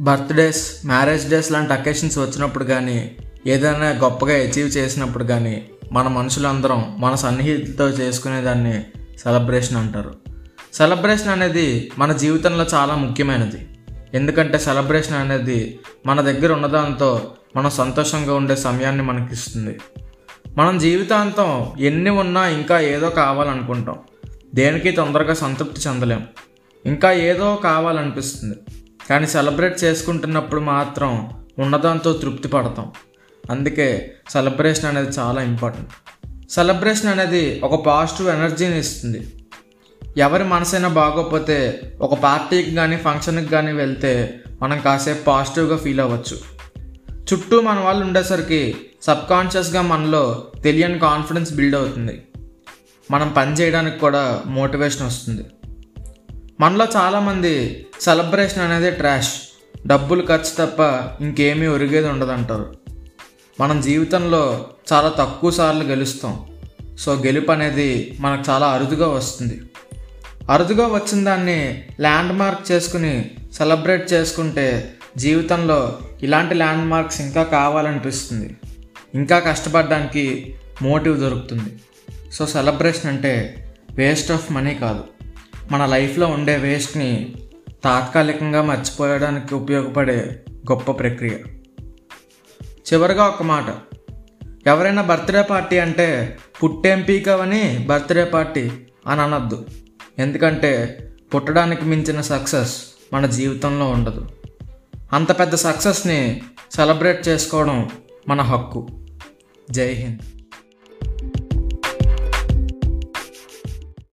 Birthdays marriage days లాంటి occasions వచ్చినప్పుడు కానీ ఏదైనా గొప్పగా అచీవ్ చేసినప్పుడు కానీ మన మనుషులందరం మన సన్నిహితులతో చేసుకునేదాన్ని సెలబ్రేషన్ అంటారు. సెలబ్రేషన్ అనేది మన జీవితంలో చాలా ముఖ్యమైనది. ఎందుకంటే సెలబ్రేషన్ అనేది మన దగ్గర ఉన్నదాంతో మనం సంతోషంగా ఉండే సమయాన్ని మనకి ఇస్తుంది మనం జీవితాంతం ఎన్ని ఉన్నా ఇంకా ఏదో కావాలనుకుంటాం. దేనికి తొందరగా సంతృప్తి చెందలేం. ఇంకా ఏదో కావాలనిపిస్తుంది. కానీ సెలబ్రేట్ చేసుకుంటున్నప్పుడు మాత్రం ఉన్నదాంతో తృప్తి పడతాం. అందుకే సెలబ్రేషన్ అనేది చాలా ఇంపార్టెంట్. సెలబ్రేషన్ అనేది ఒక పాజిటివ్ ఎనర్జీని ఇస్తుంది. ఎవరి మనసైనా బాగోకపోతే ఒక పార్టీకి కానీ ఫంక్షన్కి కానీ వెళ్తే మనం కాసేపు పాజిటివ్గా ఫీల్ అవ్వచ్చు. చుట్టూ మన వాళ్ళు ఉండేసరికి సబ్కాన్షియస్గా మనలో తెలియని కాన్ఫిడెన్స్ బిల్డ్ అవుతుంది. మనం పని చేయడానికి కూడా మోటివేషన్ వస్తుంది. మనలో చాలామంది సెలబ్రేషన్ అనేది ట్రాష్. డబ్బులు ఖర్చు తప్ప ఇంకేమీ ఒరిగేది ఉండదంటారు. మనం జీవితంలో చాలా తక్కువ సార్లు గెలుస్తాం. సో గెలుపు అనేది మనకు చాలా అరుదుగా వస్తుంది. అరుదుగా వచ్చిన దాన్ని ల్యాండ్ మార్క్ చేసుకుని సెలబ్రేట్ చేసుకుంటే జీవితంలో ఇలాంటి ల్యాండ్ మార్క్స్ ఇంకా కావాలనిపిస్తుంది. ఇంకా కష్టపడడానికి మోటివ్ దొరుకుతుంది. సో సెలబ్రేషన్ అంటే వేస్ట్ ఆఫ్ మనీ కాదు. మన లైఫ్లో ఉండే వేస్ట్ని తాత్కాలికంగా మర్చిపోయడానికి ఉపయోగపడే గొప్ప ప్రక్రియ. చివరిగా ఒక మాట. ఎవరైనా బర్త్డే పార్టీ అంటే పుట్టేం పీకవని బర్త్డే పార్టీ అని అనొద్దు. ఎందుకంటే పుట్టడానికి మించిన సక్సెస్ మన జీవితంలో ఉండదు. అంత పెద్ద సక్సెస్ని సెలబ్రేట్ చేసుకోవడం మన హక్కు. జై హింద్.